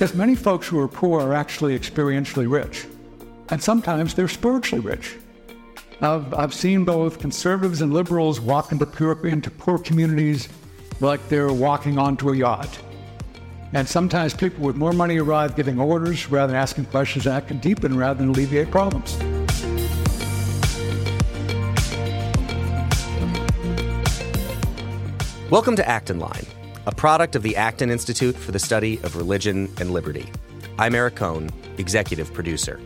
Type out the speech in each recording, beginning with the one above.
Because many folks who are poor are actually experientially rich, and sometimes they're spiritually rich. I've, I've seen both conservatives and liberals walk into poor, into poor communities like they're walking onto a yacht. And sometimes people with more money arrive giving orders rather than asking questions that can deepen rather than alleviate problems. Welcome to Acton Line, a product of the Acton Institute for the Study of Religion and Liberty. I'm Eric Kohn, executive producer.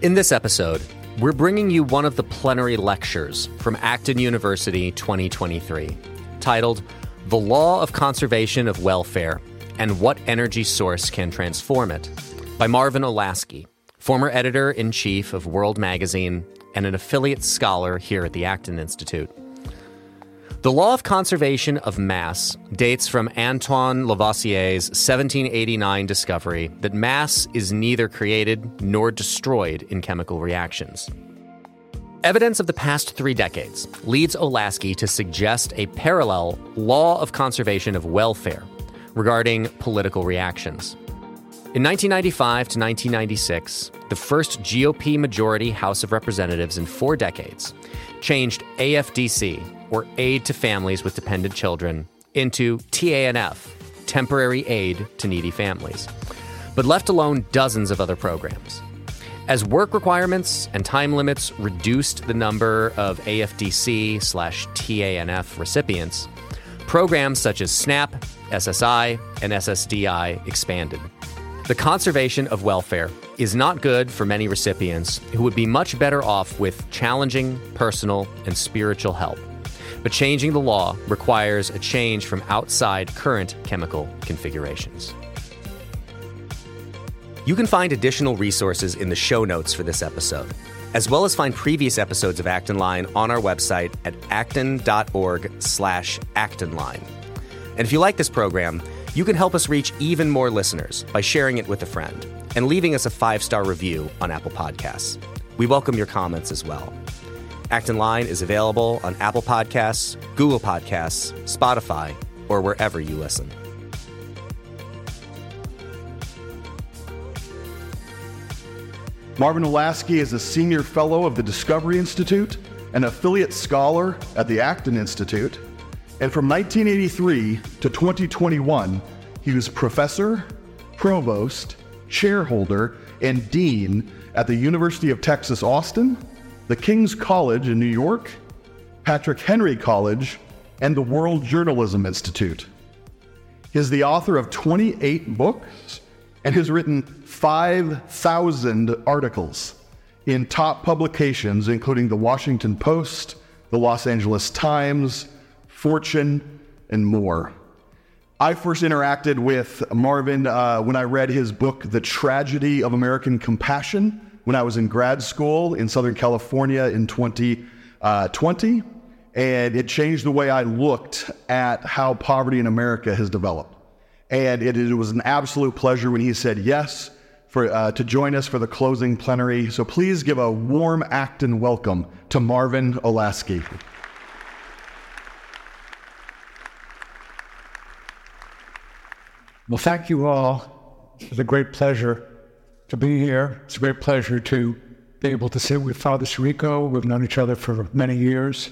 In this episode, we're bringing you one of the plenary lectures from Acton University 2023, titled The Law of Conservation of Welfare and What Energy Source Can Transform It, by Marvin Olasky, former editor in chief of World Magazine and an affiliate scholar here at the Acton Institute. The law of conservation of mass dates from Antoine Lavoisier's 1789 discovery that mass is neither created nor destroyed in chemical reactions. Evidence of the past three decades leads Olasky to suggest a parallel law of conservation of welfare regarding political reactions. In 1995 to 1996, the first GOP majority House of Representatives in four decades changed AFDC, or Aid to Families with Dependent Children, into TANF, Temporary Aid to Needy Families, but left alone dozens of other programs. As work requirements and time limits reduced the number of AFDC slash TANF recipients, programs such as SNAP, SSI, and SSDI expanded. The conservation of welfare is not good for many recipients who would be much better off with challenging personal and spiritual help. But changing the law requires a change from outside current chemical configurations. You can find additional resources in the show notes for this episode, as well as find previous episodes of Acton Line on our website at acton.org slash actonline. And if you like this program, you can help us reach even more listeners by sharing it with a friend and leaving us a five star review on Apple Podcasts. We welcome your comments as well. Acton Line is available on Apple Podcasts, Google Podcasts, Spotify, or wherever you listen. Marvin Olasky is a senior fellow of the Discovery Institute, an affiliate scholar at the Acton Institute, and from 1983 to 2021, he was professor, provost, chairholder, and dean at the University of Texas Austin, the King's College in New York, Patrick Henry College, and the World Journalism Institute. He is the author of 28 books and has written 5,000 articles in top publications, including the Washington Post, the Los Angeles Times, Fortune, and more. I first interacted with Marvin uh, when I read his book, The Tragedy of American Compassion, when I was in grad school in Southern California in 2020. Uh, and it changed the way I looked at how poverty in America has developed. And it, it was an absolute pleasure when he said yes for, uh, to join us for the closing plenary. So please give a warm Acton welcome to Marvin Olasky. Well, thank you all. It's a great pleasure to be here. It's a great pleasure to be able to sit with Father Sirico. We've known each other for many years.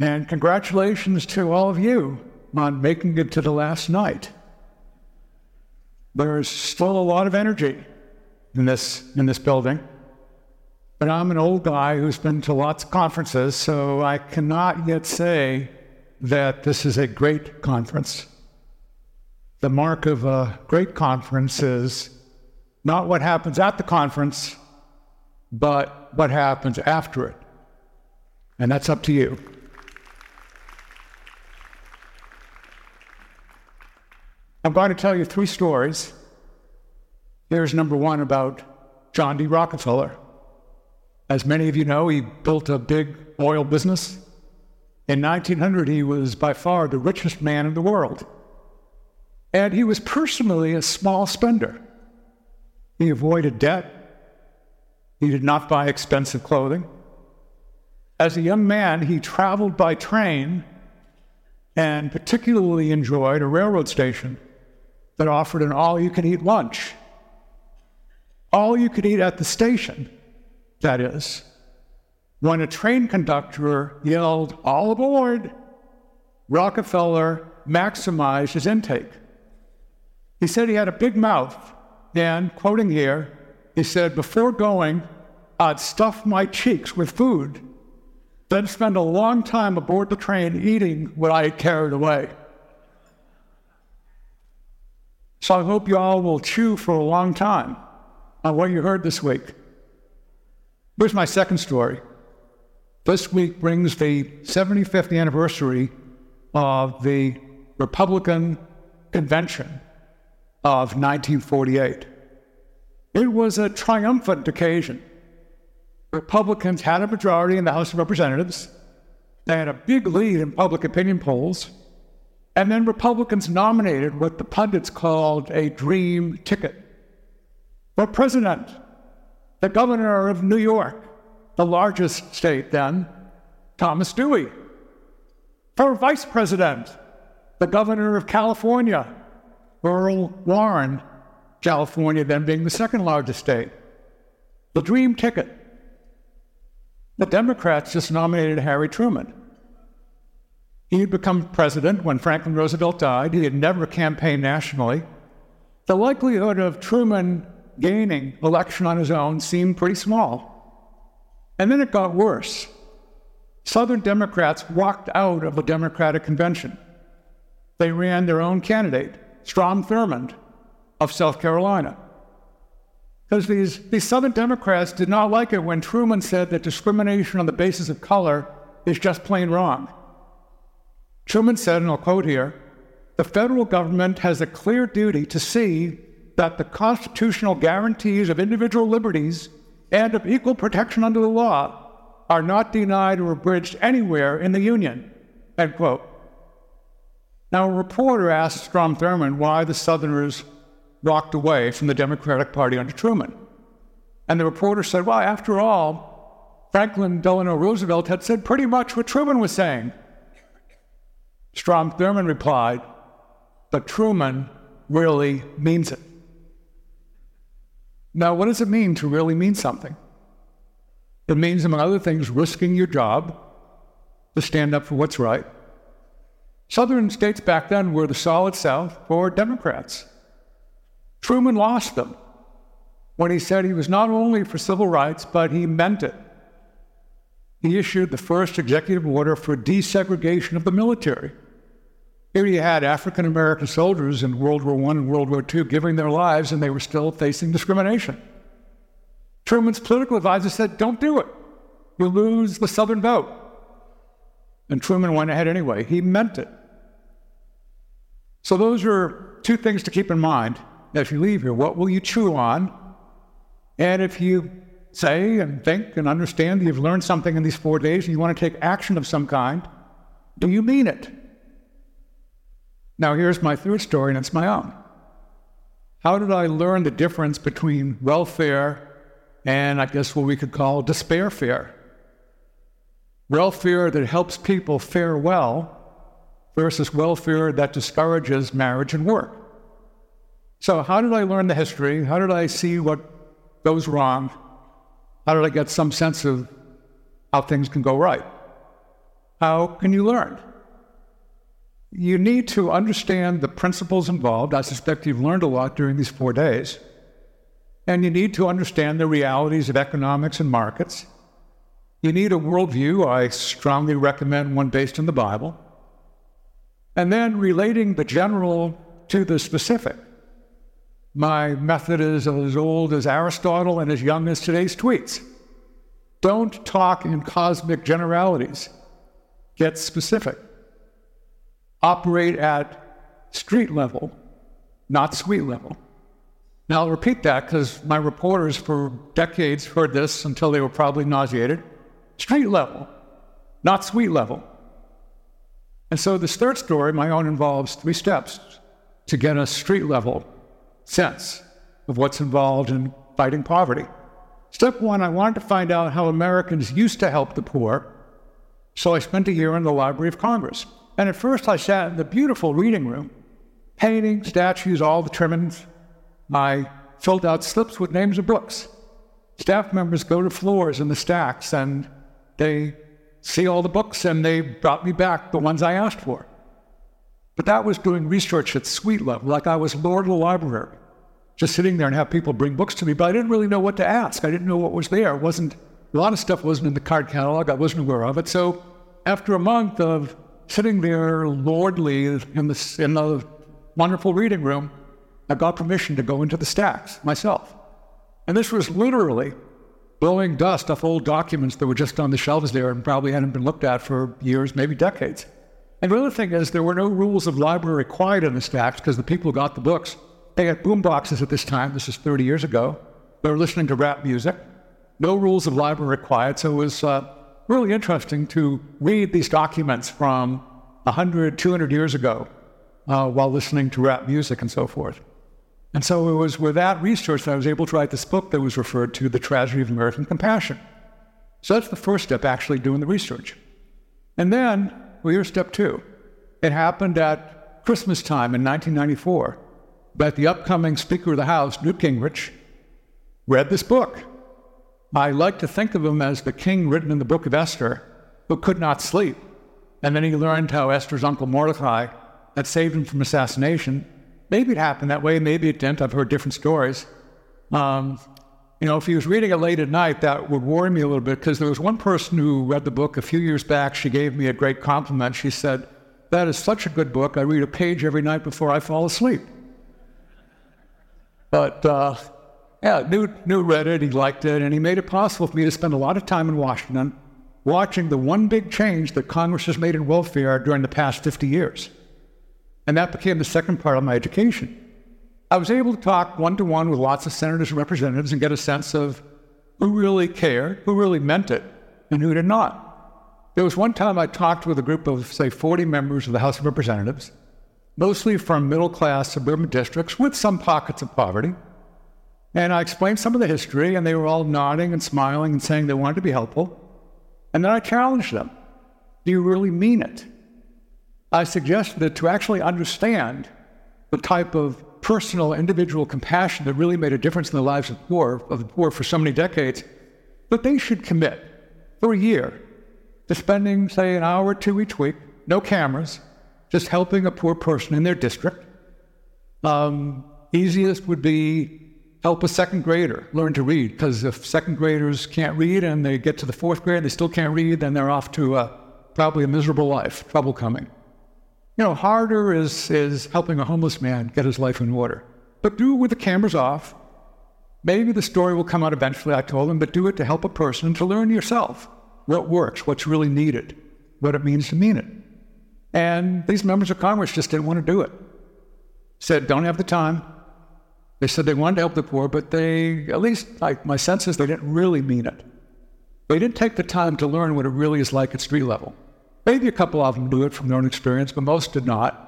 And congratulations to all of you on making it to the last night. There's still a lot of energy in this, in this building. But I'm an old guy who's been to lots of conferences, so I cannot yet say that this is a great conference the mark of a great conference is not what happens at the conference, but what happens after it. And that's up to you. I'm going to tell you three stories. Here's number one about John D. Rockefeller. As many of you know, he built a big oil business. In 1900, he was by far the richest man in the world. And he was personally a small spender. He avoided debt. He did not buy expensive clothing. As a young man, he traveled by train and particularly enjoyed a railroad station that offered an all you can eat lunch. All you could eat at the station, that is. When a train conductor yelled, All aboard, Rockefeller maximized his intake. He said he had a big mouth, and, quoting here, he said, Before going, I'd stuff my cheeks with food, then spend a long time aboard the train eating what I had carried away. So I hope you all will chew for a long time on what you heard this week. Here's my second story. This week brings the 75th anniversary of the Republican Convention of 1948. It was a triumphant occasion. Republicans had a majority in the House of Representatives. They had a big lead in public opinion polls. And then Republicans nominated what the pundits called a dream ticket. For president, the governor of New York, the largest state then, Thomas Dewey. For vice president, the governor of California, Earl Warren, California then being the second largest state. The dream ticket. The Democrats just nominated Harry Truman. He had become president when Franklin Roosevelt died. He had never campaigned nationally. The likelihood of Truman gaining election on his own seemed pretty small. And then it got worse. Southern Democrats walked out of the Democratic convention. They ran their own candidate, Strom Thurmond of South Carolina. Because these, these Southern Democrats did not like it when Truman said that discrimination on the basis of color is just plain wrong. Truman said, and I'll quote here the federal government has a clear duty to see that the constitutional guarantees of individual liberties and of equal protection under the law are not denied or abridged anywhere in the Union. End quote. Now, a reporter asked Strom Thurmond why the Southerners walked away from the Democratic Party under Truman. And the reporter said, well, after all, Franklin Delano Roosevelt had said pretty much what Truman was saying. Strom Thurmond replied, but Truman really means it. Now, what does it mean to really mean something? It means, among other things, risking your job to stand up for what's right. Southern states back then were the solid South for Democrats. Truman lost them when he said he was not only for civil rights, but he meant it. He issued the first executive order for desegregation of the military. Here you had African American soldiers in World War I and World War II giving their lives, and they were still facing discrimination. Truman's political advisor said, Don't do it. You'll lose the Southern vote. And Truman went ahead anyway. He meant it. So, those are two things to keep in mind as you leave here. What will you chew on? And if you say and think and understand that you've learned something in these four days and you want to take action of some kind, do you mean it? Now, here's my third story, and it's my own. How did I learn the difference between welfare and I guess what we could call despair fare? Welfare that helps people fare well versus welfare that discourages marriage and work. So, how did I learn the history? How did I see what goes wrong? How did I get some sense of how things can go right? How can you learn? You need to understand the principles involved. I suspect you've learned a lot during these four days. And you need to understand the realities of economics and markets. You need a worldview. I strongly recommend one based in the Bible. And then relating the general to the specific. My method is as old as Aristotle and as young as today's tweets. Don't talk in cosmic generalities. Get specific operate at street level, not suite level. Now, I'll repeat that because my reporters for decades heard this until they were probably nauseated. Street level, not suite level. And so, this third story, my own, involves three steps to get a street level sense of what's involved in fighting poverty. Step one, I wanted to find out how Americans used to help the poor, so I spent a year in the Library of Congress. And at first, I sat in the beautiful reading room, paintings, statues, all the trimmings. I filled out slips with names of books. Staff members go to floors in the stacks and they see all the books and they brought me back the ones I asked for. But that was doing research at suite level, like I was lord of the library, just sitting there and have people bring books to me. But I didn't really know what to ask. I didn't know what was there. It wasn't a lot of stuff wasn't in the card catalog. I wasn't aware of it. So after a month of sitting there lordly in the, in the wonderful reading room, I got permission to go into the stacks myself. And this was literally blowing dust off old documents that were just on the shelves there and probably hadn't been looked at for years, maybe decades. And the other thing is, there were no rules of library required in the stacks because the people who got the books, they had boom boxes at this time. This is 30 years ago. They were listening to rap music. No rules of library required. So it was uh, really interesting to read these documents from 100, 200 years ago uh, while listening to rap music and so forth. And so it was with that research that I was able to write this book that was referred to The Tragedy of American Compassion. So that's the first step, actually doing the research. And then, well, here's step two. It happened at Christmas time in 1994 that the upcoming Speaker of the House, Newt Gingrich, read this book. I like to think of him as the king written in the book of Esther who could not sleep. And then he learned how Esther's uncle Mordecai had saved him from assassination Maybe it happened that way, maybe it didn't. I've heard different stories. Um, you know, if he was reading it late at night, that would worry me a little bit because there was one person who read the book a few years back. She gave me a great compliment. She said, That is such a good book. I read a page every night before I fall asleep. But uh, yeah, Newt, Newt read it, he liked it, and he made it possible for me to spend a lot of time in Washington watching the one big change that Congress has made in welfare during the past 50 years. And that became the second part of my education. I was able to talk one to one with lots of senators and representatives and get a sense of who really cared, who really meant it, and who did not. There was one time I talked with a group of, say, 40 members of the House of Representatives, mostly from middle class suburban districts with some pockets of poverty. And I explained some of the history, and they were all nodding and smiling and saying they wanted to be helpful. And then I challenged them Do you really mean it? I suggest that to actually understand the type of personal, individual compassion that really made a difference in the lives of the poor, of the poor for so many decades, that they should commit for a year to spending, say, an hour or two each week, no cameras, just helping a poor person in their district. Um, easiest would be help a second grader learn to read, because if second graders can't read and they get to the fourth grade, they still can't read, then they're off to uh, probably a miserable life, trouble coming. You know, harder is, is helping a homeless man get his life in order. But do it with the cameras off. Maybe the story will come out eventually, I told him, but do it to help a person to learn yourself what works, what's really needed, what it means to mean it. And these members of Congress just didn't want to do it. Said, don't have the time. They said they wanted to help the poor, but they, at least like my sense is, they didn't really mean it. They didn't take the time to learn what it really is like at street level. Maybe a couple of them do it from their own experience, but most did not.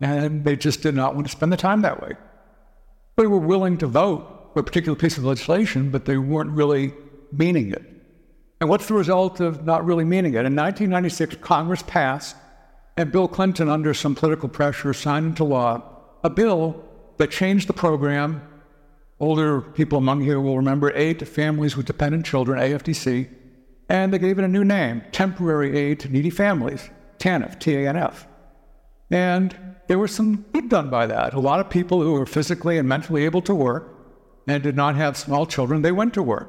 And they just did not want to spend the time that way. They were willing to vote for a particular piece of legislation, but they weren't really meaning it. And what's the result of not really meaning it? In 1996, Congress passed, and Bill Clinton, under some political pressure, signed into law a bill that changed the program. Older people among you will remember Aid to Families with Dependent Children, AFDC, and they gave it a new name Temporary Aid to Needy Families, TANF, T A N F. And there was some good done by that. A lot of people who were physically and mentally able to work and did not have small children, they went to work.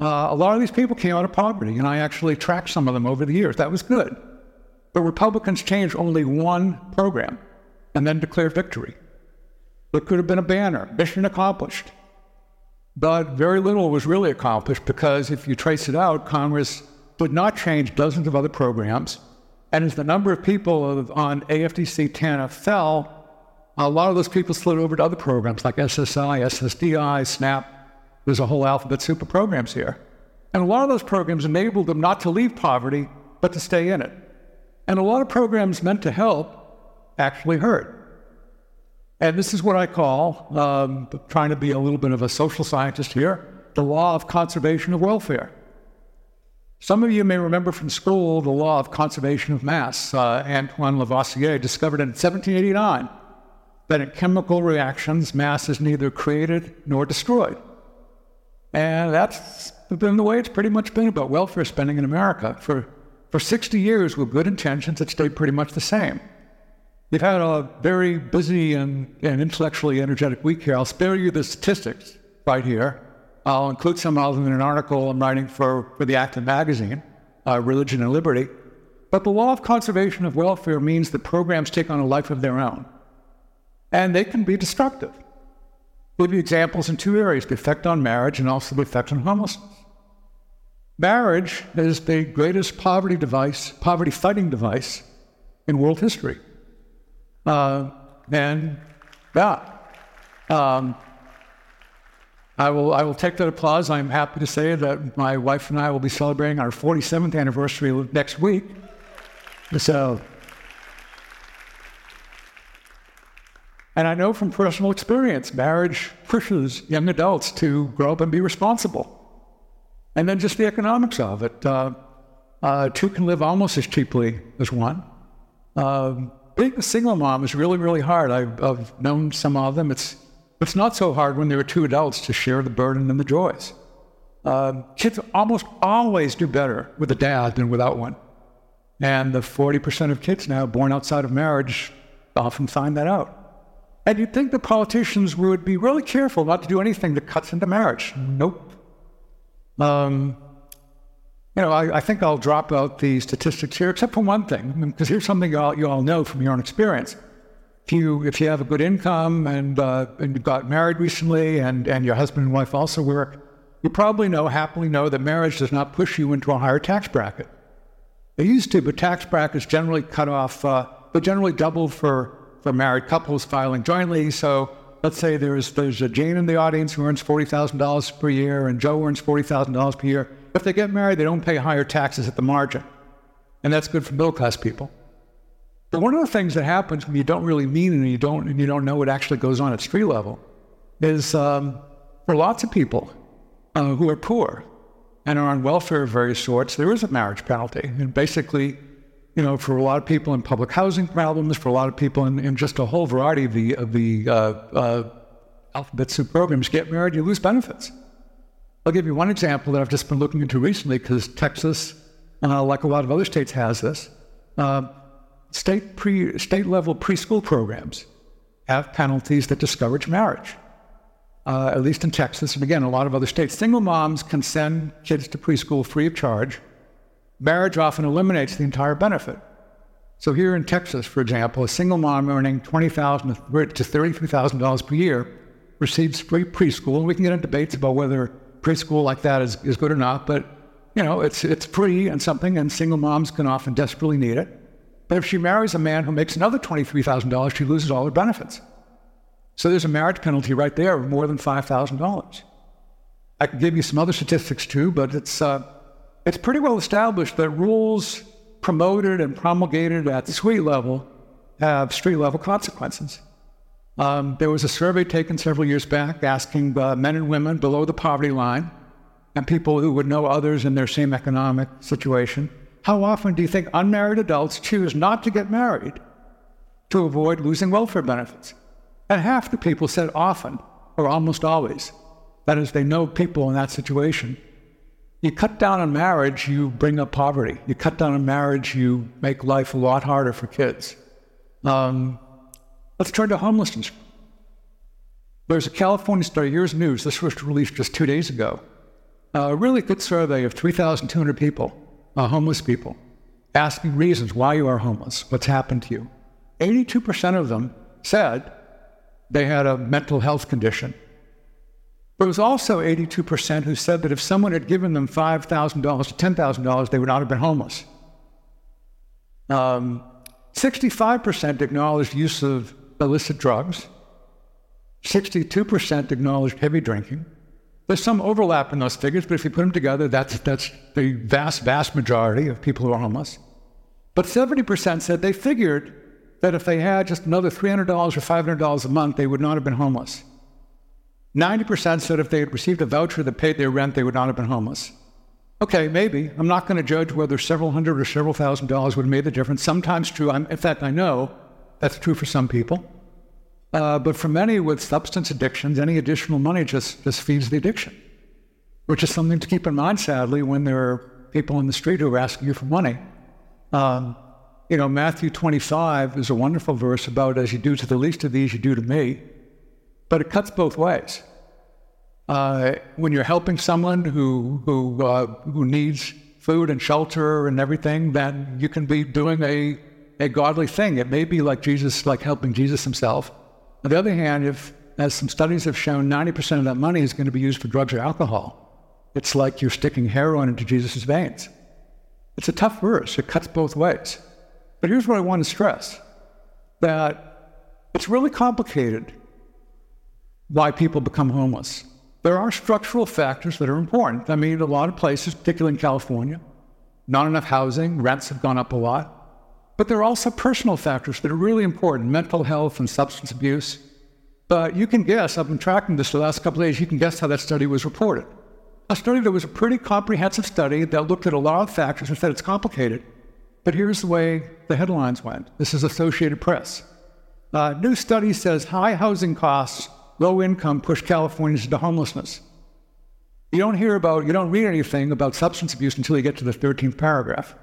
Uh, a lot of these people came out of poverty, and I actually tracked some of them over the years. That was good. But Republicans changed only one program and then declared victory. It could have been a banner, mission accomplished. But very little was really accomplished because if you trace it out, Congress would not change dozens of other programs. And as the number of people on AFDC TANF fell, a lot of those people slid over to other programs like SSI, SSDI, SNAP. There's a whole alphabet soup of programs here. And a lot of those programs enabled them not to leave poverty, but to stay in it. And a lot of programs meant to help actually hurt. And this is what I call, um, trying to be a little bit of a social scientist here, the law of conservation of welfare. Some of you may remember from school the law of conservation of mass. Uh, Antoine Lavoisier discovered in 1789. that in chemical reactions, mass is neither created nor destroyed. And that's been the way it's pretty much been about welfare spending in America. For, for 60 years, with good intentions, it stayed pretty much the same. You've had a very busy and, and intellectually energetic week here. I'll spare you the statistics right here. I'll include some of them in an article I'm writing for, for the Acton magazine, uh, Religion and Liberty. But the law of conservation of welfare means that programs take on a life of their own, and they can be destructive. We'll give you examples in two areas the effect on marriage and also the effect on homelessness. Marriage is the greatest poverty device, poverty fighting device in world history. Uh, and yeah, um, I will, I will take that applause. I'm happy to say that my wife and I will be celebrating our 47th anniversary next week. So, and I know from personal experience, marriage pushes young adults to grow up and be responsible. And then just the economics of it. Uh, uh, two can live almost as cheaply as one. Um, being a single mom is really, really hard. I've, I've, known some of them. It's, it's not so hard when there are two adults to share the burden and the joys. Uh, kids almost always do better with a dad than without one. And the 40% of kids now born outside of marriage often find that out. And you'd think the politicians would be really careful not to do anything that cuts into marriage. Nope. Um, you know, I, I, think I'll drop out the statistics here, except for one thing, because here's something you all, you all, know from your own experience. If you, if you have a good income and, uh, and you got married recently and, and your husband and wife also work, you probably know, happily know, that marriage does not push you into a higher tax bracket. They used to, but tax brackets generally cut off, uh, but generally double for, for married couples filing jointly. So let's say there's, there's a Jane in the audience who earns $40,000 per year and Joe earns $40,000 per year if they get married, they don't pay higher taxes at the margin. And that's good for middle class people. But one of the things that happens when you don't really mean it and you don't, and you don't know what actually goes on at street level is um, for lots of people uh, who are poor and are on welfare of various sorts, there is a marriage penalty. And basically, you know, for a lot of people in public housing problems, for a lot of people in, in just a whole variety of the, of the uh, uh, alphabet soup programs, get married, you lose benefits. I'll give you one example that I've just been looking into recently because Texas, uh, like a lot of other states, has this. Uh, state pre state level preschool programs have penalties that discourage marriage. Uh, at least in Texas, and again, a lot of other states. Single moms can send kids to preschool free of charge. Marriage often eliminates the entire benefit. So here in Texas, for example, a single mom earning $20,000 to $33,000 per year receives free preschool. And we can get into debates about whether preschool like that is, is good or not, but you know, it's it's free and something, and single moms can often desperately need it. But if she marries a man who makes another twenty-three thousand dollars, she loses all her benefits. So there's a marriage penalty right there of more than five thousand dollars. I can give you some other statistics too, but it's uh, it's pretty well established that rules promoted and promulgated at the street level have street level consequences. Um, there was a survey taken several years back asking uh, men and women below the poverty line and people who would know others in their same economic situation how often do you think unmarried adults choose not to get married to avoid losing welfare benefits? And half the people said often, or almost always. That is, they know people in that situation. You cut down on marriage, you bring up poverty. You cut down on marriage, you make life a lot harder for kids. Um, Let's turn to homelessness. There's a California study, here's news, this was released just two days ago. A really good survey of 3,200 people, uh, homeless people, asking reasons why you are homeless, what's happened to you. 82% of them said they had a mental health condition. But it was also 82% who said that if someone had given them $5,000 to $10,000, they would not have been homeless. Um, 65% acknowledged use of illicit drugs. 62% acknowledged heavy drinking. There's some overlap in those figures, but if you put them together, that's, that's the vast, vast majority of people who are homeless. But 70% said they figured that if they had just another $300 or $500 a month, they would not have been homeless. 90% said if they had received a voucher that paid their rent, they would not have been homeless. Okay, maybe. I'm not going to judge whether several hundred or several thousand dollars would have made the difference. Sometimes true. I'm, in fact, I know that's true for some people. Uh, but for many with substance addictions, any additional money just, just feeds the addiction, which is something to keep in mind, sadly, when there are people in the street who are asking you for money. Um, you know, Matthew 25 is a wonderful verse about as you do to the least of these, you do to me. But it cuts both ways. Uh, when you're helping someone who, who, uh, who needs food and shelter and everything, then you can be doing a, a godly thing. It may be like Jesus, like helping Jesus himself. On the other hand, if, as some studies have shown, 90% of that money is going to be used for drugs or alcohol, it's like you're sticking heroin into Jesus' veins. It's a tough verse. It cuts both ways. But here's what I want to stress that it's really complicated why people become homeless. There are structural factors that are important. I mean, a lot of places, particularly in California, not enough housing, rents have gone up a lot. But there are also personal factors that are really important mental health and substance abuse. But you can guess, I've been tracking this the last couple of days, you can guess how that study was reported. A study that was a pretty comprehensive study that looked at a lot of factors and said it's complicated. But here's the way the headlines went. This is Associated Press. Uh, new study says high housing costs, low income push Californians into homelessness. You don't hear about, you don't read anything about substance abuse until you get to the 13th paragraph.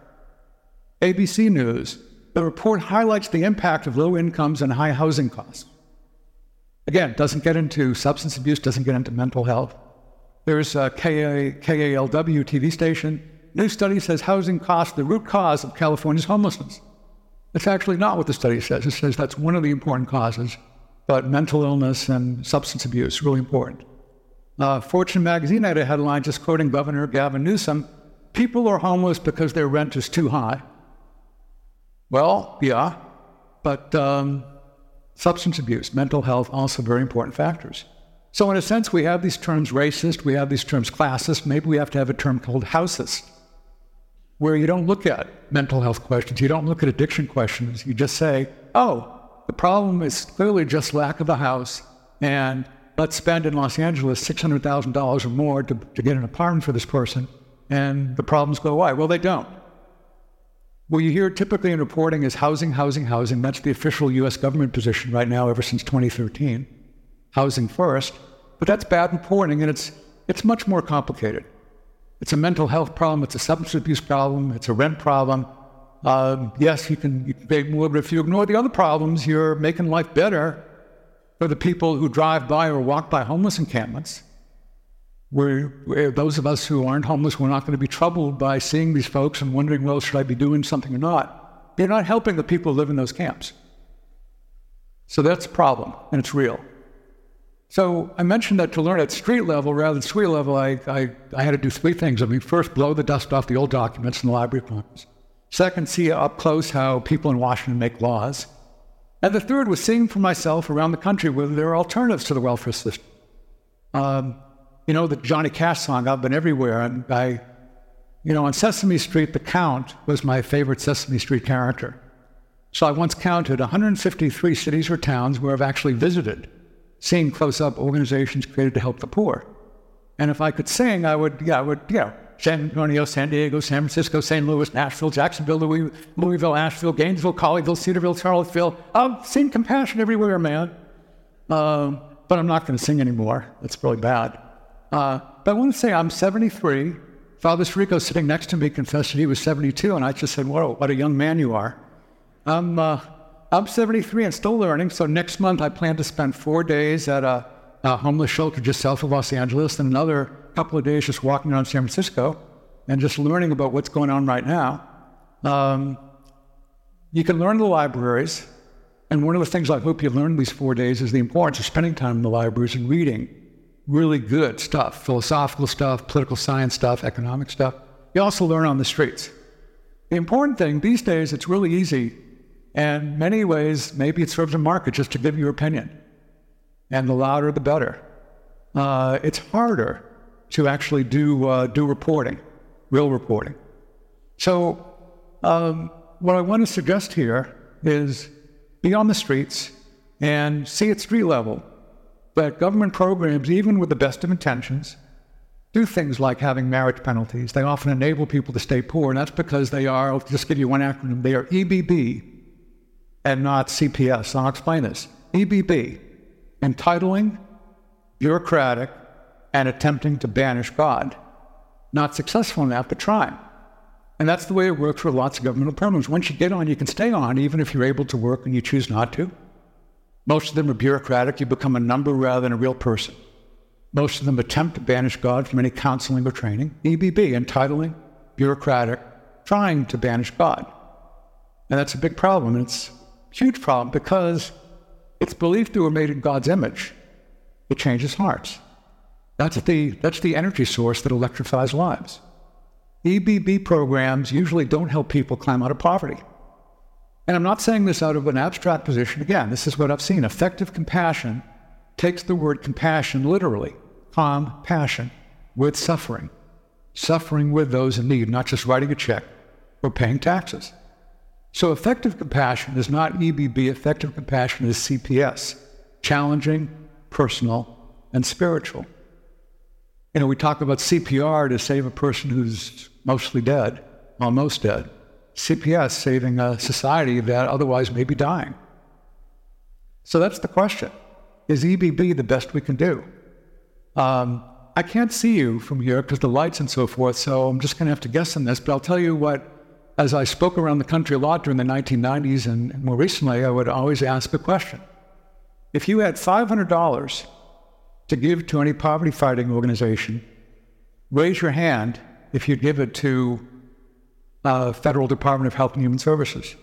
ABC News, the report highlights the impact of low incomes and high housing costs. Again, doesn't get into substance abuse, doesn't get into mental health. There's a KA, KALW TV station New study says housing costs the root cause of California's homelessness. That's actually not what the study says. It says that's one of the important causes, but mental illness and substance abuse really important. Uh, Fortune magazine had a headline just quoting Governor Gavin Newsom people are homeless because their rent is too high. Well, yeah, but um, substance abuse, mental health, also very important factors. So, in a sense, we have these terms racist, we have these terms classist, maybe we have to have a term called housist where you don't look at mental health questions, you don't look at addiction questions. You just say, oh, the problem is clearly just lack of a house, and let's spend in Los Angeles $600,000 or more to, to get an apartment for this person, and the problems go away. Well, they don't. What you hear typically in reporting is housing, housing, housing. That's the official US government position right now, ever since 2013. Housing first. But that's bad reporting, and it's, it's much more complicated. It's a mental health problem. It's a substance abuse problem. It's a rent problem. Um, yes, you can, you can pay more, but if you ignore the other problems, you're making life better for the people who drive by or walk by homeless encampments. Where those of us who aren't homeless, we're not going to be troubled by seeing these folks and wondering, well, should I be doing something or not? You're not helping the people who live in those camps. So that's a problem, and it's real. So I mentioned that to learn at street level rather than suite level, I, I, I had to do three things. I mean, first, blow the dust off the old documents in the library. Second, see up close how people in Washington make laws. And the third was seeing for myself around the country whether there are alternatives to the welfare system. Um, you know, the Johnny Cash song, I've been everywhere. And I, you know, on Sesame Street, the Count was my favorite Sesame Street character. So I once counted 153 cities or towns where I've actually visited seeing close up organizations created to help the poor. And if I could sing, I would, yeah, I would, yeah, San Antonio, San Diego, San Francisco, St. Louis, Nashville, Jacksonville, Louis, Louisville, Asheville, Gainesville, Colleyville, Cedarville, Charlottesville. I've seen compassion everywhere, man. Um, but I'm not going to sing anymore. That's really bad. Uh, but I want to say I'm 73. Father Sirico sitting next to me confessed that he was 72, and I just said, "Whoa, what a young man you are." I'm uh, I'm 73 and still learning. So next month, I plan to spend four days at a, a homeless shelter just south of Los Angeles and another couple of days just walking around San Francisco and just learning about what's going on right now. Um, you can learn the libraries. And one of the things I hope you learn these four days is the importance of spending time in the libraries and reading really good stuff philosophical stuff, political science stuff, economic stuff. You also learn on the streets. The important thing these days, it's really easy and many ways, maybe it serves a market just to give your opinion. And the louder, the better. Uh, it's harder to actually do, uh, do reporting, real reporting. So, um, what I want to suggest here is be on the streets and see at street level that government programs, even with the best of intentions, do things like having marriage penalties. They often enable people to stay poor, and that's because they are, I'll just give you one acronym, they are EBB, and not CPS. I'll explain this. EBB, entitling, bureaucratic, and attempting to banish God. Not successful in that, but trying. And that's the way it works with lots of governmental programs. Once you get on, you can stay on, even if you're able to work and you choose not to. Most of them are bureaucratic. You become a number rather than a real person. Most of them attempt to banish God from any counseling or training. EBB, entitling, bureaucratic, trying to banish God. And that's a big problem. It's a huge problem because it's believed to were made in God's image. It changes hearts. That's the, that's the energy source that electrifies lives. EBB programs usually don't help people climb out of poverty. And I'm not saying this out of an abstract position. Again, this is what I've seen. Effective compassion takes the word compassion literally calm passion with suffering, suffering with those in need, not just writing a check or paying taxes. So, effective compassion is not EBB, effective compassion is CPS challenging, personal, and spiritual. You know, we talk about CPR to save a person who's mostly dead, almost dead. CPS saving a society that otherwise may be dying. So that's the question. Is EBB the best we can do? Um, I can't see you from here because the lights and so forth, so I'm just going to have to guess on this. But I'll tell you what, as I spoke around the country a lot during the 1990s and more recently, I would always ask a question. If you had $500 to give to any poverty fighting organization, raise your hand if you'd give it to uh, Federal Department of Health and Human Services.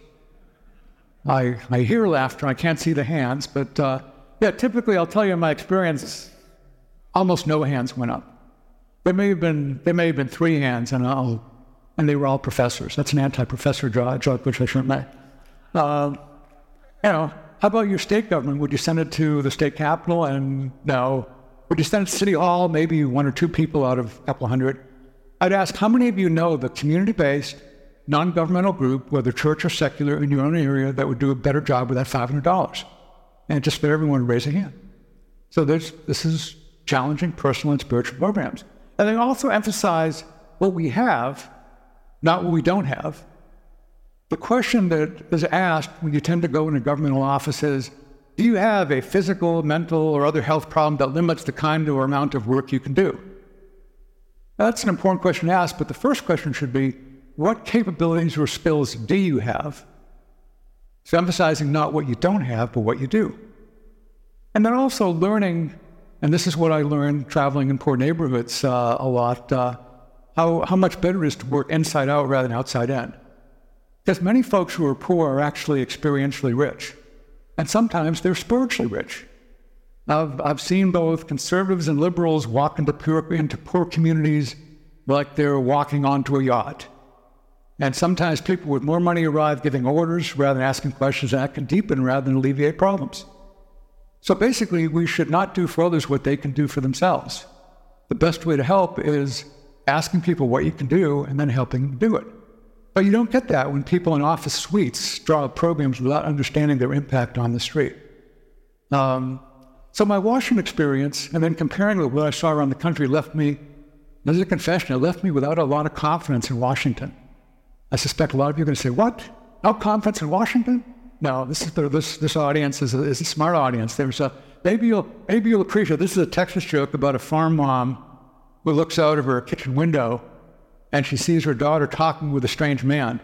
I, I hear laughter. I can't see the hands, but uh, yeah, typically I'll tell you in my experience, almost no hands went up. There may have been there may have been three hands, and I'll, and they were all professors. That's an anti-professor joke, which I shouldn't make. Uh, you know, how about your state government? Would you send it to the state capital? And no. Would you send it to City Hall? Maybe one or two people out of a couple hundred. I'd ask how many of you know the community-based non governmental group, whether church or secular, in your own area that would do a better job with that $500. And just for everyone raise a hand. So this is challenging personal and spiritual programs. And they also emphasize what we have, not what we don't have. The question that is asked when you tend to go into governmental offices do you have a physical, mental, or other health problem that limits the kind or amount of work you can do? That's an important question to ask, but the first question should be what capabilities or skills do you have? So emphasizing not what you don't have, but what you do. And then also learning, and this is what I learned traveling in poor neighborhoods uh, a lot, uh, how, how much better it is to work inside out rather than outside in. Because many folks who are poor are actually experientially rich, and sometimes they're spiritually rich. I've, I've seen both conservatives and liberals walk into poor, into poor communities like they're walking onto a yacht. And sometimes people with more money arrive giving orders rather than asking questions that can deepen rather than alleviate problems. So basically, we should not do for others what they can do for themselves. The best way to help is asking people what you can do and then helping them do it. But you don't get that when people in office suites draw up programs without understanding their impact on the street. Um, so my Washington experience and then comparing with what I saw around the country left me, as a confession, it left me without a lot of confidence in Washington. I suspect a lot of you are going to say, What? No conference in Washington? No, this is the, this this audience is a, is a smart audience. There's a maybe you'll maybe you'll appreciate this is a Texas joke about a farm mom who looks out of her kitchen window and she sees her daughter talking with a strange man,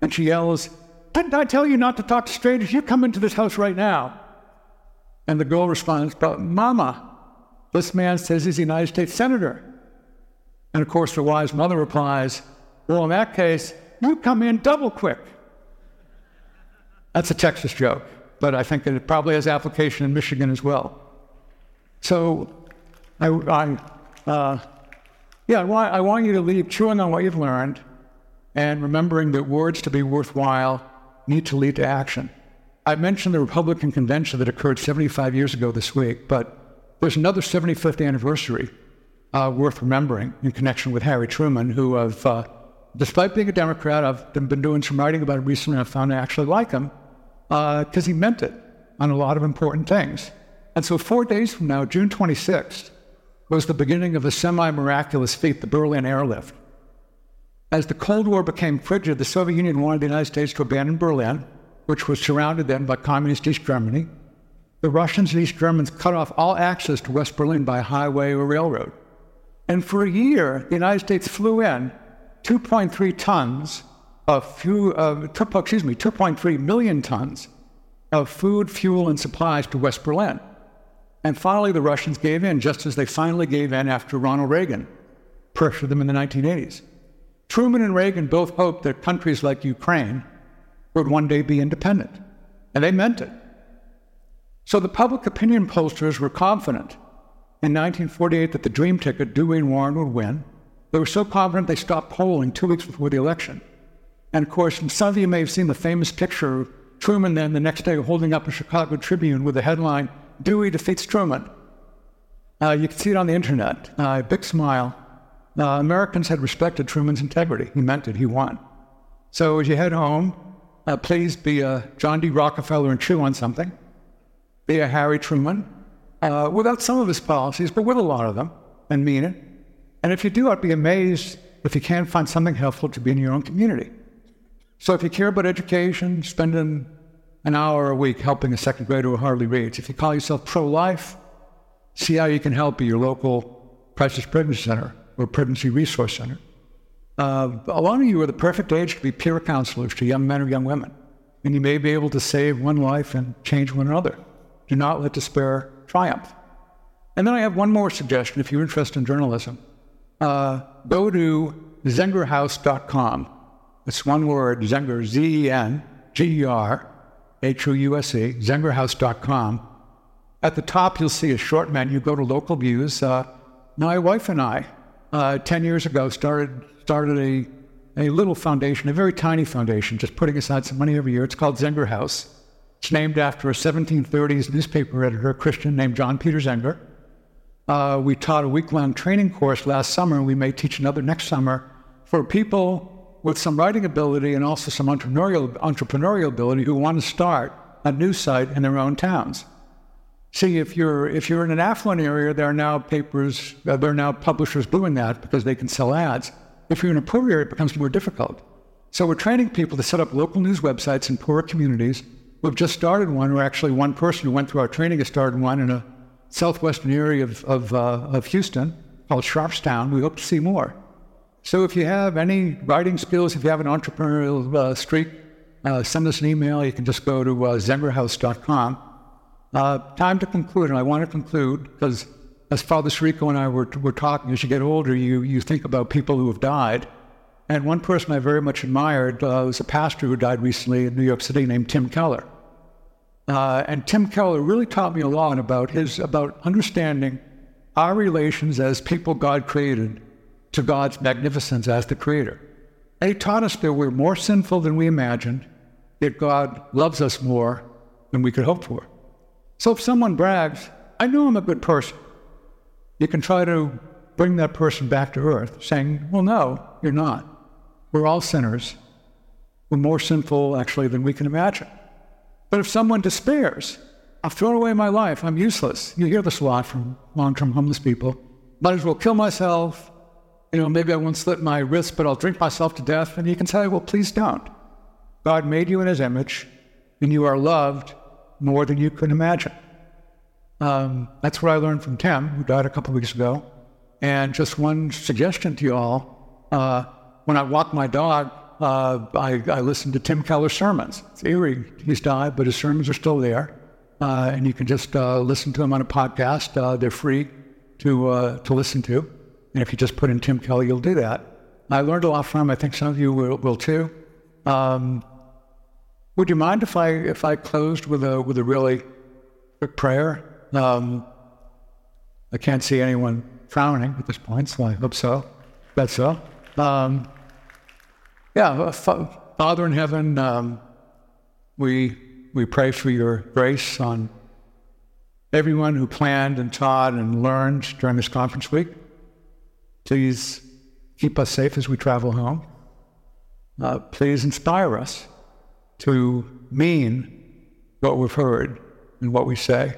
and she yells, "Didn't I tell you not to talk to strangers? You come into this house right now." And the girl responds, "But Mama, this man says he's a United States senator." And of course, the wise mother replies, "Well, in that case." You come in double quick. That's a Texas joke, but I think that it probably has application in Michigan as well. So, I, I uh, yeah, I want, I want you to leave chewing on what you've learned and remembering that words to be worthwhile need to lead to action. I mentioned the Republican convention that occurred 75 years ago this week, but there's another 75th anniversary uh, worth remembering in connection with Harry Truman, who I've uh, despite being a Democrat, I've been doing some writing about him recently. I found I actually like him because uh, he meant it on a lot of important things. And so, four days from now, June 26th, was the beginning of a semi miraculous feat, the Berlin airlift. As the Cold War became frigid, the Soviet Union wanted the United States to abandon Berlin, which was surrounded then by communist East Germany. the Russians and East Germans cut off all access to West Berlin by highway or railroad. And for a year, the United States flew in 2.3 tons of fuel, uh, excuse me, 2.3 million tons of food, fuel, and supplies to West Berlin. And finally, the Russians gave in, just as they finally gave in after Ronald Reagan pressured them in the 1980s. Truman and Reagan both hoped that countries like Ukraine would one day be independent, and they meant it. So the public opinion pollsters were confident in 1948 that the dream ticket, Dewey and Warren, would win. They were so confident they stopped polling two weeks before the election. And of course, some of you may have seen the famous picture of Truman then the next day holding up a Chicago Tribune with the headline, Dewey defeats Truman. Uh, you can see it on the internet. Uh, big smile. Uh, Americans had respected Truman's integrity. He meant it. He won. So as you head home, uh, please be a John D. Rockefeller and chew on something. Be a Harry Truman, uh, without some of his policies, but with a lot of them, and mean it. And if you do, I'd be amazed if you can't find something helpful to be in your own community. So if you care about education, spending an hour a week helping a second grader who hardly reads. If you call yourself pro-life, see how you can help at your local crisis pregnancy center or pregnancy resource center. Uh, a lot of you are the perfect age to be peer counselors to young men or young women, and you may be able to save one life and change one another. Do not let despair triumph. And then I have one more suggestion if you're interested in journalism. Uh, go to zengerhouse.com. It's one word, Zenger, Z E N G E R H O U S E, zengerhouse.com. At the top, you'll see a short menu. Go to local views. Uh, my wife and I, uh, 10 years ago, started, started a, a little foundation, a very tiny foundation, just putting aside some money every year. It's called Zenger House. It's named after a 1730s newspaper editor, a Christian named John Peter Zenger. Uh, we taught a week long training course last summer, and we may teach another next summer for people with some writing ability and also some entrepreneurial, entrepreneurial ability who want to start a news site in their own towns. See, if you're if you're in an affluent area, there are now papers, uh, there are now publishers doing that because they can sell ads. If you're in a poor area, it becomes more difficult. So we're training people to set up local news websites in poorer communities We've just started one, or actually one person who went through our training has started one in a southwestern area of, of, uh, of Houston called Sharpstown. We hope to see more. So if you have any writing skills, if you have an entrepreneurial uh, streak, uh, send us an email. You can just go to uh, zengerhouse.com. Uh, time to conclude, and I want to conclude because as Father Sirico and I were, were talking, as you get older, you, you think about people who have died. And one person I very much admired uh, was a pastor who died recently in New York City named Tim Keller. Uh, and Tim Keller really taught me a lot about his about understanding our relations as people God created to God's magnificence as the creator. And he taught us that we're more sinful than we imagined, that God loves us more than we could hope for. So if someone brags, I know I'm a good person, you can try to bring that person back to earth, saying, Well, no, you're not. We're all sinners. We're more sinful, actually, than we can imagine. But if someone despairs, I've thrown away my life, I'm useless. You hear this a lot from long term homeless people. Might as well kill myself. You know, maybe I won't slit my wrist, but I'll drink myself to death. And you can say, well, please don't. God made you in his image, and you are loved more than you can imagine. Um, that's what I learned from Tim, who died a couple weeks ago. And just one suggestion to you all uh, when I walk my dog, uh, I, I listened to Tim Keller's sermons. It's eerie. He's died, but his sermons are still there. Uh, and you can just uh, listen to them on a podcast. Uh, they're free to, uh, to listen to. And if you just put in Tim Keller, you'll do that. I learned a lot from him. I think some of you will, will too. Um, would you mind if I if I closed with a with a really quick prayer? Um, I can't see anyone frowning at this point, so I hope so. That's so. Um, yeah, uh, Father in heaven, um, we, we pray for your grace on everyone who planned and taught and learned during this conference week. Please keep us safe as we travel home. Uh, please inspire us to mean what we've heard and what we say.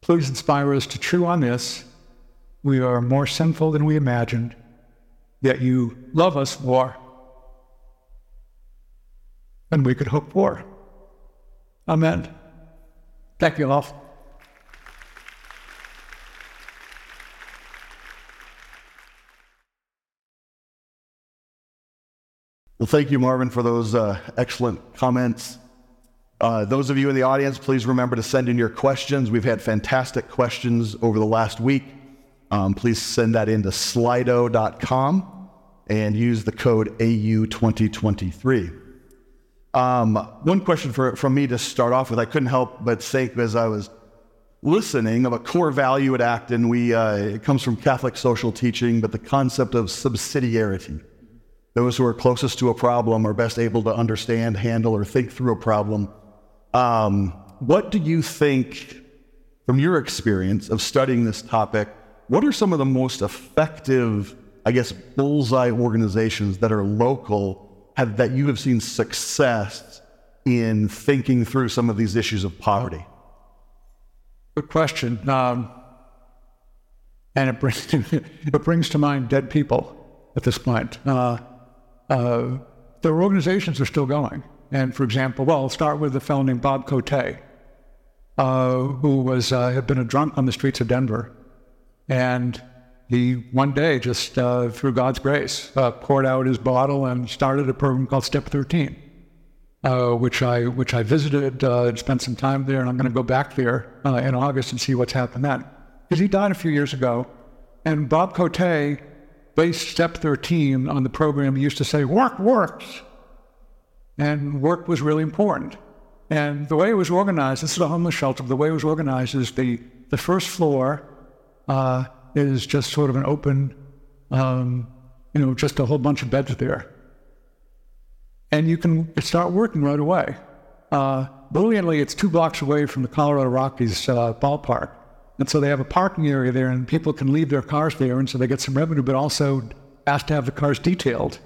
Please inspire us to chew on this. We are more sinful than we imagined, yet you love us more than we could hope for. Amen. Thank you all. Well, thank you, Marvin, for those uh, excellent comments. Uh, those of you in the audience, please remember to send in your questions. We've had fantastic questions over the last week. Um, please send that into slido.com and use the code AU2023. Um, one question for, from me to start off with, I couldn't help but think as I was listening of a core value at Acton. We, uh, it comes from Catholic social teaching, but the concept of subsidiarity. Those who are closest to a problem are best able to understand, handle, or think through a problem. Um, what do you think, from your experience of studying this topic, what are some of the most effective, I guess, bullseye organizations that are local have, that you have seen success in thinking through some of these issues of poverty? Good question. Um, and it brings, it brings to mind dead people at this point. Uh, uh, the organizations are still going. And for example, well, I'll start with a fellow named Bob Cote, uh, who was uh, had been a drunk on the streets of Denver, and he one day just uh, through God's grace uh, poured out his bottle and started a program called Step 13, uh, which I which I visited and spent some time there, and I'm going to go back there in August and see what's happened then, because he died a few years ago, and Bob Cote based Step 13 on the program he used to say, "Work works." and work was really important. And the way it was organized, this is a homeless shelter, the way it was organized is the, the first floor uh, is just sort of an open, um, you know, just a whole bunch of beds there. And you can start working right away. Uh, brilliantly, it's two blocks away from the Colorado Rockies uh, ballpark. And so they have a parking area there, and people can leave their cars there, and so they get some revenue, but also asked to have the cars detailed.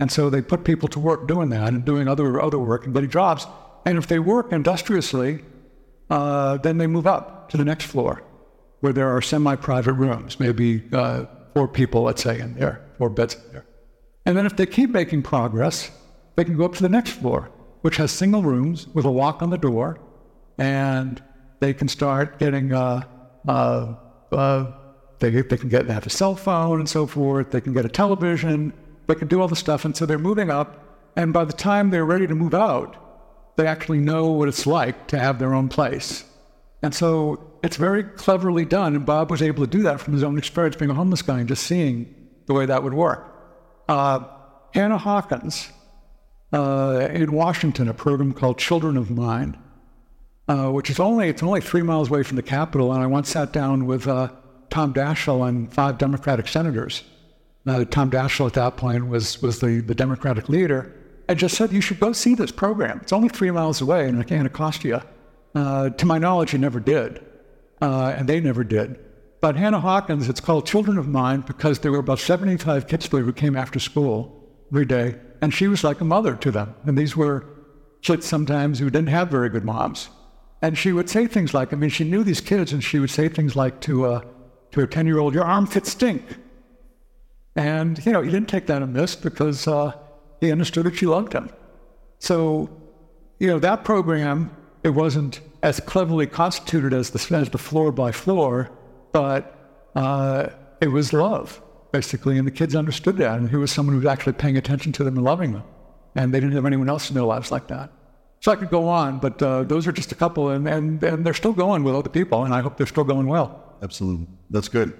And so they put people to work doing that and doing other, other work and getting jobs. And if they work industriously, uh, then they move up to the next floor where there are semi private rooms, maybe uh, four people, let's say, in there, four beds in there. And then if they keep making progress, they can go up to the next floor, which has single rooms with a lock on the door, and they can start getting, uh, uh, uh they, they can get, have a cell phone and so forth, they can get a television, they can do all the stuff. And so they're moving up. And by the time they're ready to move out, they actually know what it's like to have their own place. And so it's very cleverly done. And Bob was able to do that from his own experience being a homeless guy and just seeing the way that would work. Uh, Hannah Hawkins uh, in Washington, a program called Children of Mine, uh, which is only it's only three miles away from the Capitol. And I once sat down with uh, Tom Daschle and five Democratic senators uh, Tom Daschle at that point was, was the, the Democratic leader, I just said, you should go see this program. It's only three miles away and it can't cost you. Uh, to my knowledge, he never did. Uh, and they never did. But Hannah Hawkins, it's called Children of Mine because there were about 75 kids there who came after school every day. And she was like a mother to them. And these were kids sometimes who didn't have very good moms. And she would say things like, I mean, she knew these kids and she would say things like to, uh, to a 10 year old, Your armpits stink. And, you know, he didn't take that amiss because uh, he understood that she loved him. So, you know, that program, it wasn't as cleverly constituted as the, as the floor by floor, but uh, it was love, basically. And the kids understood that. And he was someone who was actually paying attention to them and loving them. And they didn't have anyone else in their lives like that. So I could go on, but uh, those are just a couple, and, and, and they're still going with other people, and I hope they're still going well. Absolutely. That's good.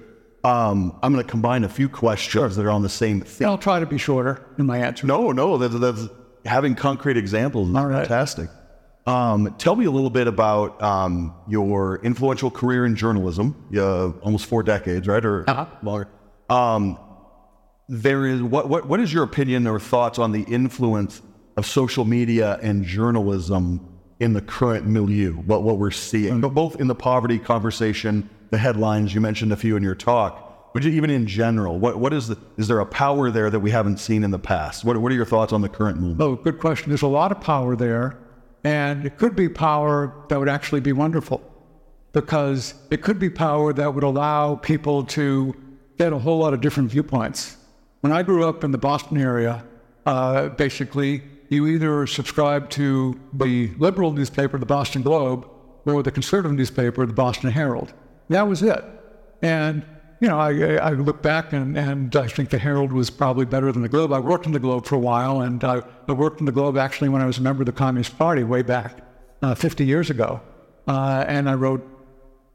Um, I'm going to combine a few questions that are on the same thing. I'll try to be shorter in my answer. No, no, that's, that's having concrete examples is All right. fantastic. Um, tell me a little bit about um, your influential career in journalism, uh, almost four decades, right, or uh-huh. longer. Um, there is what, what what is your opinion or thoughts on the influence of social media and journalism in the current milieu? What what we're seeing, both in the poverty conversation the headlines. You mentioned a few in your talk, but even in general, what, what is the, is there a power there that we haven't seen in the past? What, what are your thoughts on the current movement? Oh, good question. There's a lot of power there, and it could be power that would actually be wonderful because it could be power that would allow people to get a whole lot of different viewpoints. When I grew up in the Boston area, uh, basically, you either subscribed to the liberal newspaper, the Boston Globe, or the conservative newspaper, the Boston Herald. That was it. And you know, I, I look back and, and I think the Herald was probably better than the Globe. I worked in the Globe for a while, and I, I worked in the Globe actually when I was a member of the Communist Party way back uh, 50 years ago. Uh, and I wrote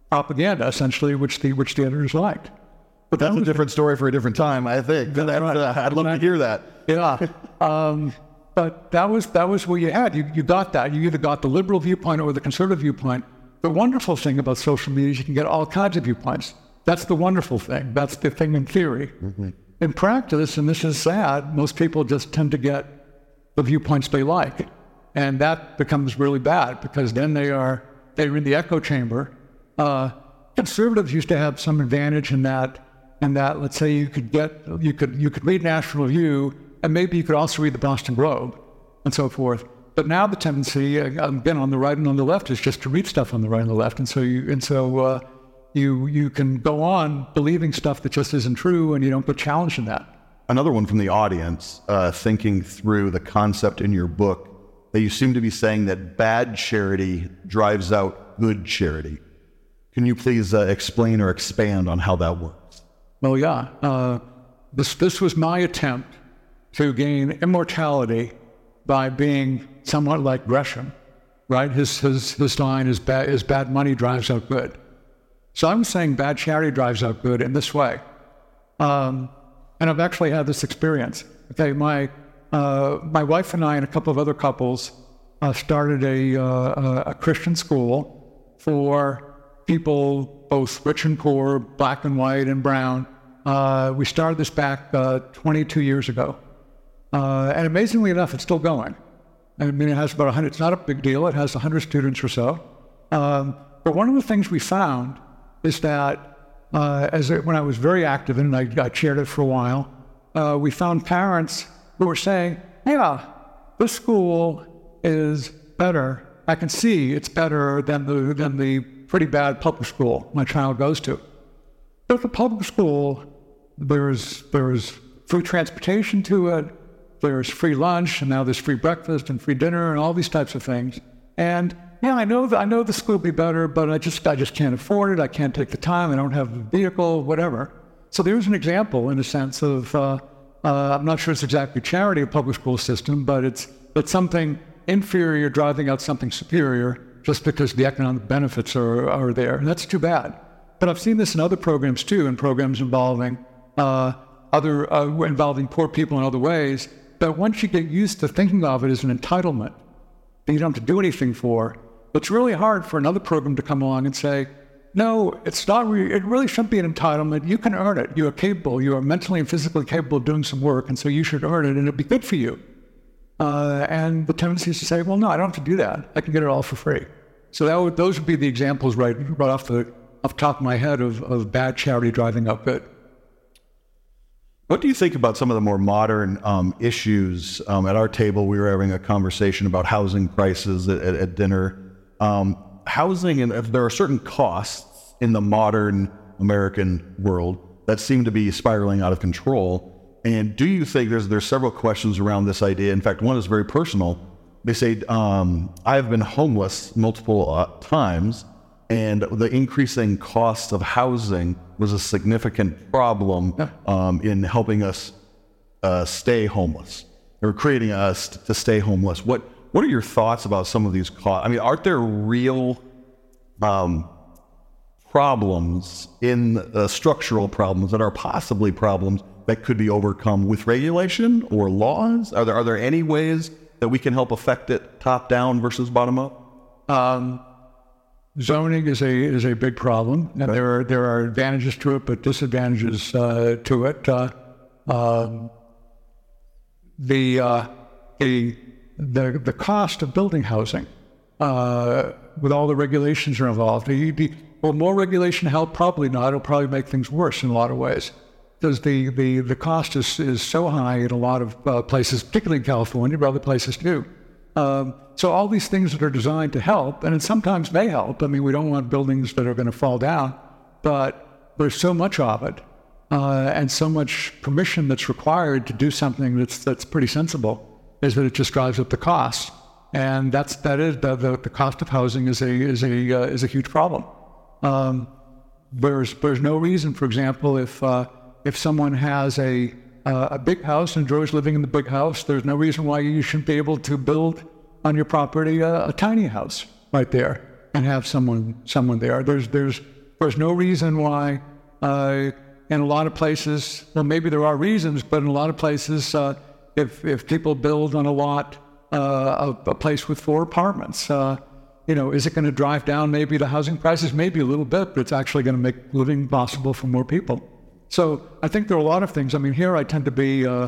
propaganda essentially, which the which the editors liked. But that's a different story for a different time, I think. That's right. I'd love to hear that. Yeah. Um, but that was that was what you had. You, you got that. You either got the liberal viewpoint or the conservative viewpoint. The wonderful thing about social media is you can get all kinds of viewpoints. That's the wonderful thing. That's the thing in theory. Mm-hmm. In practice, and this is sad, most people just tend to get the viewpoints they like. And that becomes really bad because then they are they're in the echo chamber. Uh, conservatives used to have some advantage in that and that let's say you could get you could you could read National Review and maybe you could also read the Boston Globe and so forth. But now the tendency, uh, again, on the right and on the left, is just to read stuff on the right and the left, and so you and so uh, you you can go on believing stuff that just isn't true, and you don't get challenged in that. Another one from the audience, uh, thinking through the concept in your book, that you seem to be saying that bad charity drives out good charity. Can you please uh, explain or expand on how that works? Well, yeah. Uh, this this was my attempt to gain immortality by being somewhat like Gresham, right? His his his line is bad is bad money drives out good. So I'm saying bad charity drives out good in this way. Um, and I've actually had this experience. Okay, my, uh, my wife and I and a couple of other couples uh, started a, uh, a Christian school for people, both rich and poor, black and white and brown. Uh, we started this back uh, 22 years ago. Uh, and amazingly enough, it's still going. I mean, it has about 100, it's not a big deal, it has 100 students or so. Um, but one of the things we found is that uh, as it, when I was very active in it, I, I chaired it for a while, uh, we found parents who were saying, yeah, this school is better. I can see it's better than the, than the pretty bad public school my child goes to. But the public school, there's, there's free transportation to it, there's free lunch, and now there's free breakfast and free dinner and all these types of things. And yeah, I know, I know the school will be better, but I just, I just can't afford it. I can't take the time. I don't have a vehicle, whatever. So there's an example, in a sense, of uh, uh, I'm not sure it's exactly charity or public school system, but it's it's something inferior driving out something superior just because the economic benefits are, are there. And that's too bad. But I've seen this in other programs too, in programs involving uh, other uh, involving poor people in other ways. But once you get used to thinking of it as an entitlement that you don't have to do anything for, it's really hard for another program to come along and say, no, it's not. Re- it really shouldn't be an entitlement. You can earn it. You are capable. You are mentally and physically capable of doing some work, and so you should earn it, and it'll be good for you. Uh, and the tendency is to say, well, no, I don't have to do that. I can get it all for free. So would, those would be the examples right, right off the off the top of my head of, of bad charity driving up good. What do you think about some of the more modern um, issues? Um, at our table, we were having a conversation about housing prices at, at, at dinner um, housing, and if there are certain costs in the modern American world that seem to be spiraling out of control. And do you think there's there's several questions around this idea? In fact, one is very personal. They say um, I have been homeless multiple uh, times, and the increasing cost of housing was a significant problem um, in helping us uh, stay homeless or creating us to stay homeless. What what are your thoughts about some of these costs? I mean, aren't there real um, problems in uh, structural problems that are possibly problems that could be overcome with regulation or laws? Are there are there any ways that we can help affect it top down versus bottom up? Um, zoning is a is a big problem, and there are there are advantages to it, but disadvantages uh, to it. Uh, um, the uh, the the, the cost of building housing uh, with all the regulations are involved. Will more regulation help? Probably not. It'll probably make things worse in a lot of ways because the, the, the cost is, is so high in a lot of uh, places, particularly in California, but other places too. Um, so all these things that are designed to help, and it sometimes may help. I mean, we don't want buildings that are going to fall down, but there's so much of it, uh, and so much permission that's required to do something that's that's pretty sensible is that it just drives up the cost. and that's that is the, the, the cost of housing is a is a uh, is a huge problem. Um, there's there's no reason, for example, if uh, if someone has a uh, a big house and enjoys living in the big house, there's no reason why you shouldn't be able to build on your property a, a tiny house right there and have someone someone there. There's there's there's no reason why. Uh, in a lot of places, well, maybe there are reasons, but in a lot of places, uh, if if people build on a lot, uh, a, a, place with four apartments, uh, you know, is it going to drive down maybe the housing prices? Maybe a little bit, but it's actually going to make living possible for more people. So I think there are a lot of things. I mean, here I tend to be, uh,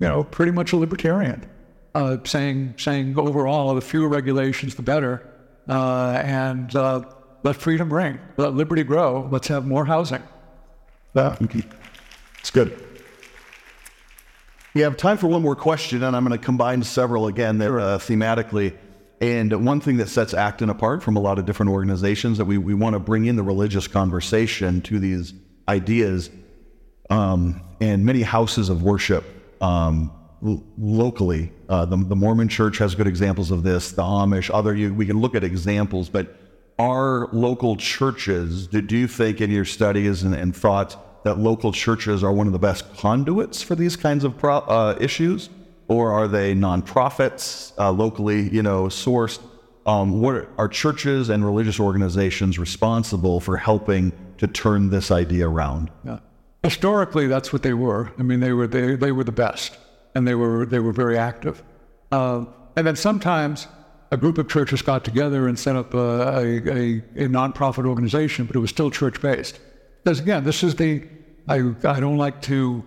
you know, pretty much a libertarian, uh, saying saying overall, the fewer regulations, the better, uh, and uh, let freedom ring, let liberty grow. Let's have more housing. Yeah, it's good. We have time for one more question, and I'm going to combine several again that uh, thematically. And one thing that sets Acton apart from a lot of different organizations that we, we want to bring in the religious conversation to these ideas. Um, and many houses of worship um, l- locally, uh, the, the, Mormon Church has good examples of this. The Amish, other you, we can look at examples, but our local churches, Do you think in your studies and, and thought that local churches are one of the best conduits for these kinds of pro- uh, issues? Or are they nonprofits, uh, locally, you know, sourced? Um, what are churches and religious organizations responsible for helping to turn this idea around? Yeah. Historically, that's what they were. I mean, they were they, they were the best, and they were they were very active. Uh, and then sometimes a group of churches got together and set up a, a, a, a nonprofit organization, but it was still church based. Because again, this is the, I, I don't like to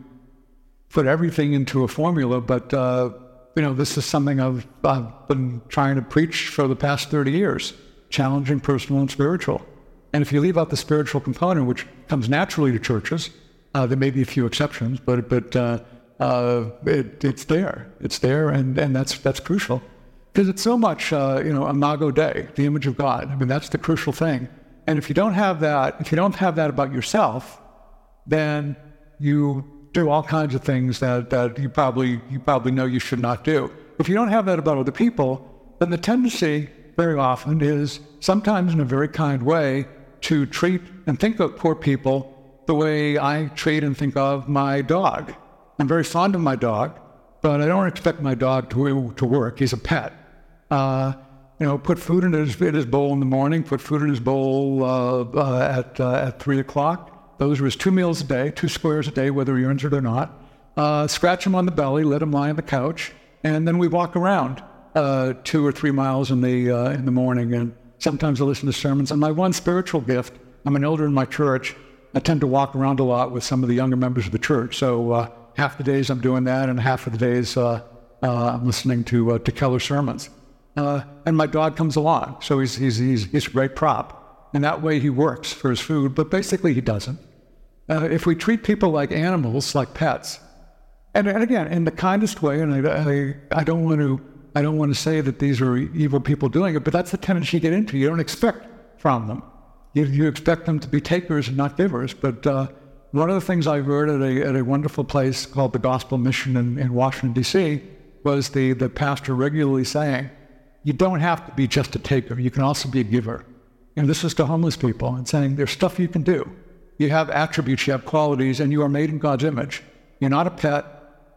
put everything into a formula, but uh, you know, this is something I've, I've been trying to preach for the past 30 years, challenging personal and spiritual. And if you leave out the spiritual component, which comes naturally to churches, uh, there may be a few exceptions, but but uh, uh, it, it's there. It's there, and, and that's that's crucial because it's so much, uh, you know, imago Dei, the image of God. I mean, that's the crucial thing. And if you don't have that, if you don't have that about yourself, then you do all kinds of things that, that you probably you probably know you should not do. If you don't have that about other people, then the tendency very often is sometimes in a very kind way to treat and think of poor people the way I treat and think of my dog. I'm very fond of my dog, but I don't expect my dog to, to work. He's a pet. Uh, you know, put food in his, in his bowl in the morning, put food in his bowl uh, uh, at, uh, at 3 o'clock. Those were his two meals a day, two squares a day, whether he earns it or not. Uh, scratch him on the belly, let him lie on the couch, and then we walk around uh, two or three miles in the, in the morning. And sometimes I listen to sermons. And my one spiritual gift, I'm an elder in my church. I tend to walk around a lot with some of the younger members of the church. So half the days I'm doing that, and half of the days I'm listening to, to Keller sermons. Uh, and my dog comes along. So he's, he's, he's, he's a great prop. And that way he works for his food, but basically he doesn't. Uh, if we treat people like animals, like pets, and, and again, in the kindest way, and I, I, I, don't want to, I don't want to say that these are evil people doing it, but that's the tendency you get into. You don't expect from them. You, you expect them to be takers and not givers. But uh, one of the things I heard at a, at a wonderful place called the Gospel Mission in, in Washington, D.C., was the, the pastor regularly saying, you don't have to be just a taker. You can also be a giver. And this is to homeless people and saying there's stuff you can do. You have attributes, you have qualities, and you are made in God's image. You're not a pet.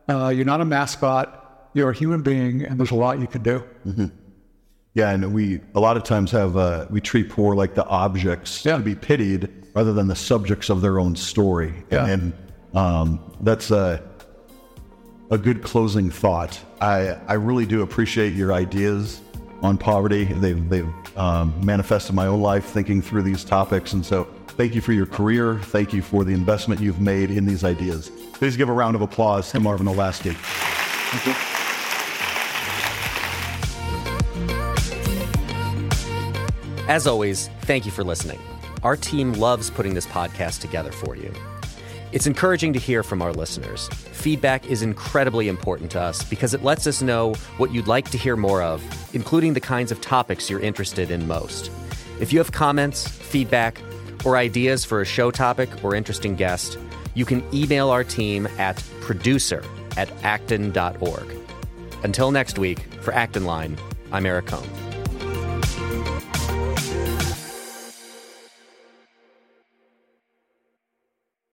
Uh, you're not a mascot. You're a human being, and there's a lot you can do. Mm-hmm. Yeah, and we a lot of times have uh, we treat poor like the objects yeah. to be pitied rather than the subjects of their own story. Yeah. And, and um, that's a, a good closing thought. I I really do appreciate your ideas on poverty. They've, they've um, manifested my own life thinking through these topics. And so thank you for your career. Thank you for the investment you've made in these ideas. Please give a round of applause to Marvin Olasky. Thank you. As always, thank you for listening. Our team loves putting this podcast together for you. It's encouraging to hear from our listeners. Feedback is incredibly important to us because it lets us know what you'd like to hear more of, including the kinds of topics you're interested in most. If you have comments, feedback, or ideas for a show topic or interesting guest, you can email our team at producer at acton.org. Until next week, for Acton Line, I'm Eric Kohn.